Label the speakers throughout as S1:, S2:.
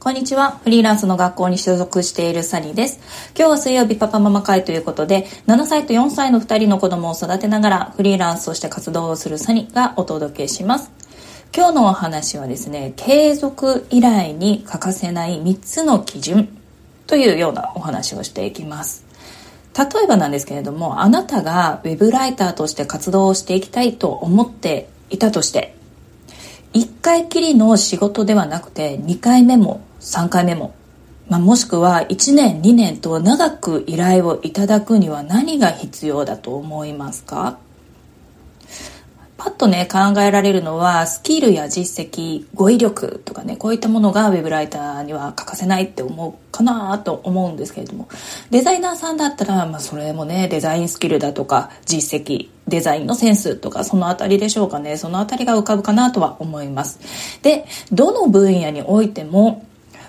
S1: こんにちは。フリーランスの学校に所属しているサリーです。今日は水曜日パパママ会ということで、7歳と4歳の2人の子供を育てながらフリーランスとして活動をするサニーがお届けします。今日のお話はですね、継続依頼に欠かせない3つの基準というようなお話をしていきます。例えばなんですけれども、あなたが web ライターとして活動をしていきたいと思っていたとして、1回きりの仕事ではなくて2回目も3回目も、まあ、もしくは1年2年と長く依頼をいただくには何が必要だと思いますか？パッとね考えられるのはスキルや実績語彙力とかねこういったものがウェブライターには欠かせないって思うかなと思うんですけれども。デザイナーさんだったら、まあ、それもねデザインスキルだとか実績デザインのセンスとかそのあたりでしょうかね。そのあたりが浮かぶかなとは思います。でどの分野においても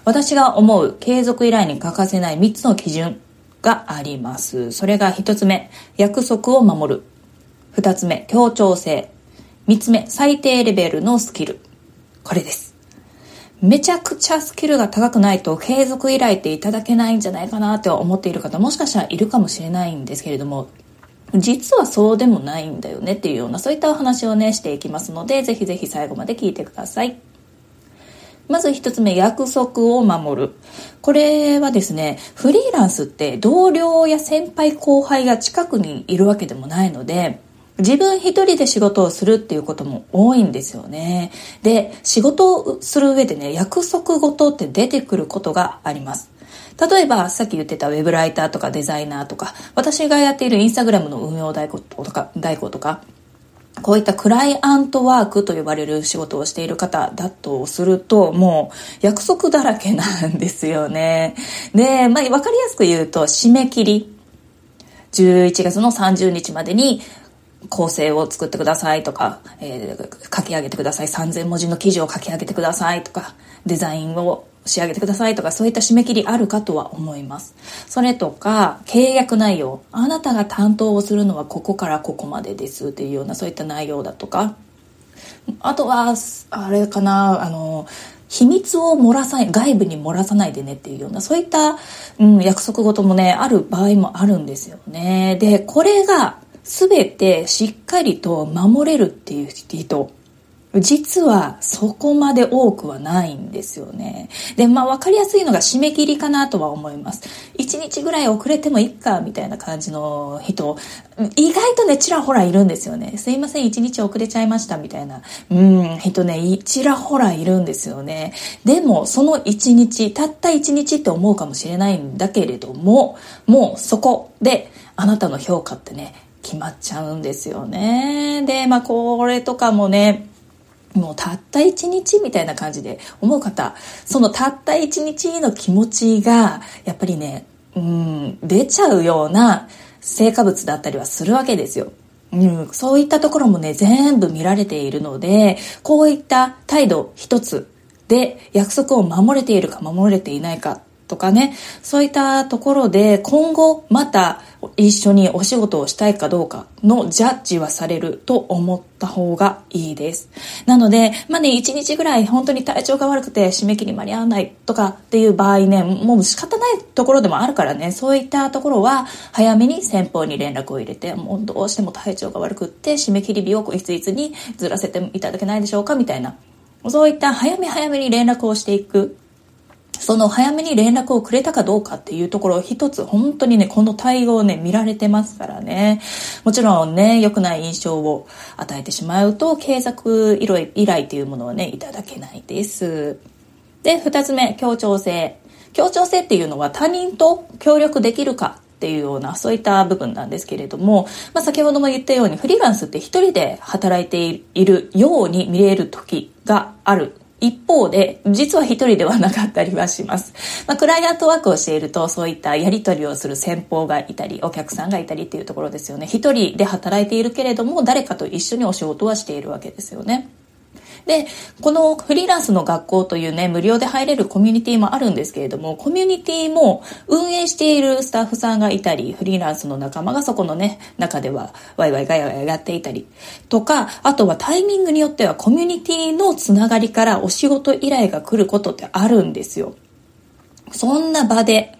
S1: 私が思う継続依頼に欠かせない3つの基準があります。それが1つ目、約束を守る。2つ目、協調性。3つ目、最低レベルのスキル。これです。めちゃくちゃスキルが高くないと継続依頼っていただけないんじゃないかなって思っている方もしかしたらいるかもしれないんですけれども、実はそうでもないんだよねっていうようなそういったお話をねしていきますので、ぜひぜひ最後まで聞いてください。まず一つ目、約束を守る。これはですね、フリーランスって同僚や先輩後輩が近くにいるわけでもないので、自分一人で仕事をするっていうことも多いんですよね。で、仕事をする上でね、約束事って出てくることがあります。例えば、さっき言ってたウェブライターとかデザイナーとか、私がやっているインスタグラムの運用代行とか、代行とか、こういったクライアントワークと呼ばれる仕事をしている方だとすると、もう約束だらけなんですよね。で、まあ、わかりやすく言うと、締め切り。11月の30日までに構成を作ってくださいとか、えー、書き上げてください。3000文字の記事を書き上げてくださいとか、デザインを仕上げてくださいとか、そういった締め切りあるかとは思います。それとか、契約内容。あなたが担当をするのはここからここまでですっていうような、そういった内容だとか。あとは、あれかな、あの、秘密を漏らさない、外部に漏らさないでねっていうような、そういった、うん、約束事もね、ある場合もあるんですよね。で、これが全てしっかりと守れるっていう人、実はそこまで多くはないんですよね。で、まあ分かりやすいのが締め切りかなとは思います。1日ぐらい遅れてもいいかみたいな感じの人、意外とね、ちらほらいるんですよね。すいません、1日遅れちゃいましたみたいな、うん、人ね、ちらほらいるんですよね。でも、その1日、たった1日って思うかもしれないんだけれども、もうそこであなたの評価ってね、決まっちゃうんですよね。で、まあこれとかもね、もうたった一日みたいな感じで思う方、そのたった一日の気持ちが、やっぱりね、うん、出ちゃうような成果物だったりはするわけですよ。うん、そういったところもね、全部見られているので、こういった態度一つで約束を守れているか守れていないかとかね、そういったところで今後また一緒にお仕事をしたいかどうかのジャッジはされると思った方がいいです。なので、まあね、一日ぐらい本当に体調が悪くて締め切り間に合わないとかっていう場合ね、もう仕方ないところでもあるからね、そういったところは早めに先方に連絡を入れて、もうどうしても体調が悪くって締め切り日をいついつにずらせていただけないでしょうかみたいな。そういった早め早めに連絡をしていくその早めに連絡をくれたかどうかっていうところ一つ本当にね、この対応ね、見られてますからね。もちろんね、良くない印象を与えてしまうと、継続依頼っていうものをね、いただけないです。で、二つ目、協調性。協調性っていうのは他人と協力できるかっていうような、そういった部分なんですけれども、まあ、先ほども言ったように、フリーランスって一人で働いているように見える時がある一方で、実は一人ではなかったりはします。まあ、クライアントワークをしていると、そういったやり取りをする先方がいたり、お客さんがいたりっていうところですよね。一人で働いているけれども、誰かと一緒にお仕事はしているわけですよね。で、このフリーランスの学校というね、無料で入れるコミュニティもあるんですけれども、コミュニティも運営しているスタッフさんがいたり、フリーランスの仲間がそこのね、中ではワイワイガヤガヤやっていたりとか、あとはタイミングによってはコミュニティのつながりからお仕事依頼が来ることってあるんですよ。そんな場で、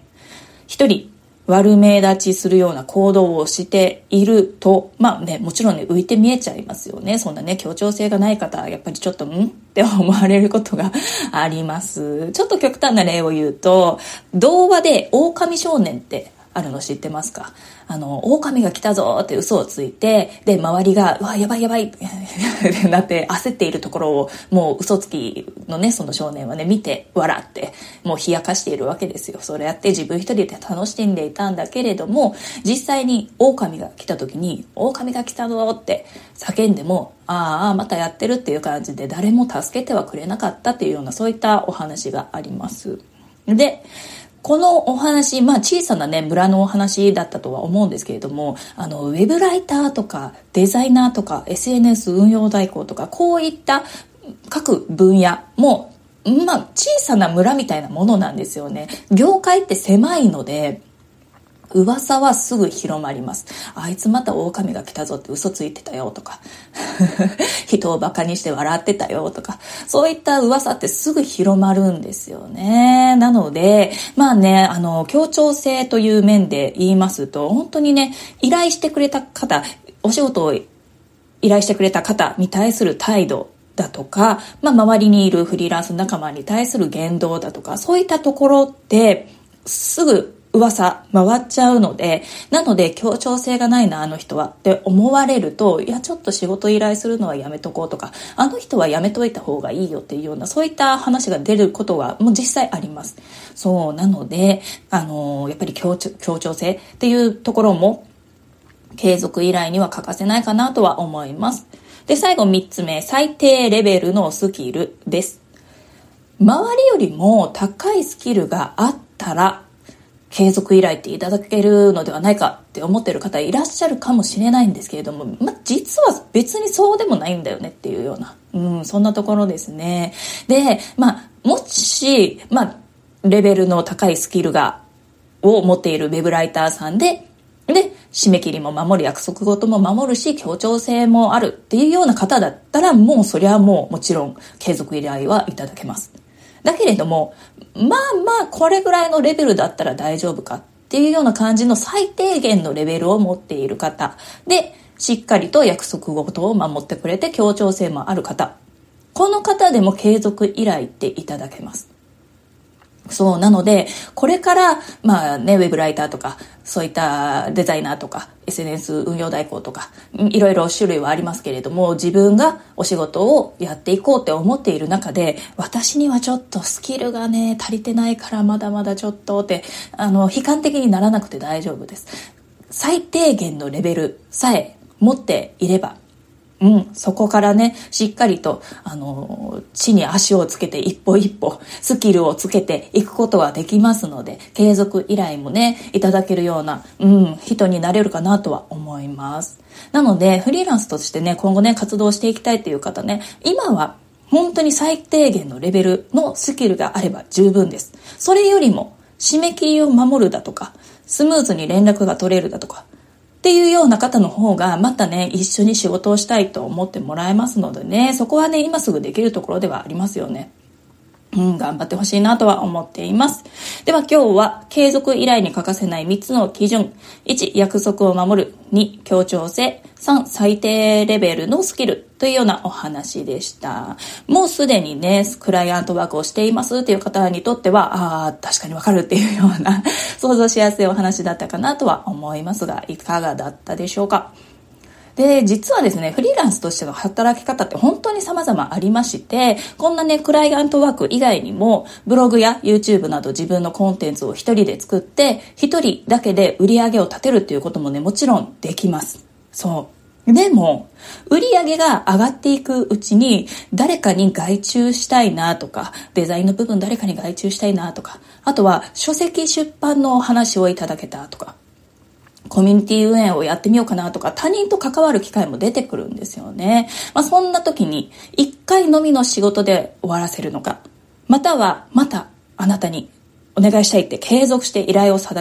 S1: 一人悪目立ちするような行動をしていると、まあね、もちろんね、浮いて見えちゃいますよね。そんなね、協調性がない方、やっぱりちょっと、ん？って思われることが あります。ちょっと極端な例を言うと、童話で狼少年ってあるの知ってますか？あの、狼が来たぞって嘘をついて、で、周りが、うわ、やばいやばいって なって焦っているところを、もう嘘つきのね、その少年はね、見て、笑って、もう冷やかしているわけですよ。それやって自分一人で楽しんでいたんだけれども、実際に狼が来た時に、狼が来たぞって叫んでも、ああ、またやってるっていう感じで誰も助けてはくれなかったっていうような、そういったお話があります。で、このお話、まあ小さなね、村のお話だったとは思うんですけれども、あの、ウェブライターとかデザイナーとか SNS 運用代行とか、こういった各分野も、まあ小さな村みたいなものなんですよね。業界って狭いので、噂はすぐ広まります。あいつまた狼が来たぞって嘘ついてたよとか、人を馬鹿にして笑ってたよとか、そういった噂ってすぐ広まるんですよね。なので、まあね、あの、協調性という面で言いますと、本当にね、依頼してくれた方、お仕事を依頼してくれた方に対する態度だとか、まあ、周りにいるフリーランス仲間に対する言動だとか、そういったところって、すぐ噂回っちゃうので、なので協調性がないな、あの人はって思われると、いや、ちょっと仕事依頼するのはやめとこうとか、あの人はやめといた方がいいよっていうような、そういった話が出ることはもう実際あります。そう、なので、あのやっぱり協調協調性っていうところも、継続依頼には欠かせないかなとは思います。で、最後3つ目、最低レベルのスキルです。周りよりも高いスキルがあったら継続依頼っていただけるのではないかって思ってる方いらっしゃるかもしれないんですけれども、まあ、実は別にそうでもないんだよねっていうような、うん、そんなところですね。で、まあ、もし、まあ、レベルの高いスキルが、を持っているウェブライターさんで、で、締め切りも守る、約束事も守るし、協調性もあるっていうような方だったら、もうそりゃもうもちろん継続依頼はいただけます。だけれども、まあまあこれぐらいのレベルだったら大丈夫かっていうような感じの最低限のレベルを持っている方で、しっかりと約束事を守ってくれて協調性もある方。この方でも継続依頼っていただけます。そう、なので、これから、まあね、ウェブライターとか、そういったデザイナーとか、SNS 運用代行とか、いろいろ種類はありますけれども、自分がお仕事をやっていこうって思っている中で、私にはちょっとスキルがね、足りてないからまだまだちょっとって、あの、悲観的にならなくて大丈夫です。最低限のレベルさえ持っていれば、うん、そこからね、しっかりと、あの、地に足をつけて一歩一歩、スキルをつけていくことはできますので、継続依頼もね、いただけるような、うん、人になれるかなとは思います。なので、フリーランスとしてね、今後ね、活動していきたいっていう方ね、今は、本当に最低限のレベルのスキルがあれば十分です。それよりも、締め切りを守るだとか、スムーズに連絡が取れるだとか、っていうような方の方が、またね、一緒に仕事をしたいと思ってもらえますのでね、そこはね、今すぐできるところではありますよね。うん、頑張ってほしいなとは思っています。では今日は継続依頼に欠かせない3つの基準。1、約束を守る。2、協調性。3、最低レベルのスキル。というようなお話でした。もうすでにね、クライアントワークをしていますっていう方にとっては、ああ、確かにわかるっていうような想像しやすいお話だったかなとは思いますが、いかがだったでしょうか？で、実はですね、フリーランスとしての働き方って本当に様々ありまして、こんなね、クライアントワーク以外にも、ブログや YouTube など自分のコンテンツを一人で作って、一人だけで売り上げを立てるっていうこともね、もちろんできます。そう。でも、売り上げが上がっていくうちに、誰かに外注したいなとか、デザインの部分誰かに外注したいなとか、あとは書籍出版のお話をいただけたとか、コミュニティ運営をやってみようかなとか、他人と関わる機会も出てくるんですよね。まあ、そんな時に、一回のみの仕事で終わらせるのか、または、またあなたにお願いしたいって継続して依頼をさ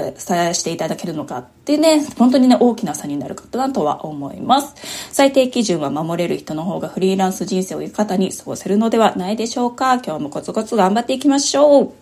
S1: していただけるのかってね、本当にね、大きな差になるかなとは思います。最低基準は守れる人の方がフリーランス人生を生き方に過ごせるのではないでしょうか。今日もコツコツ頑張っていきましょう。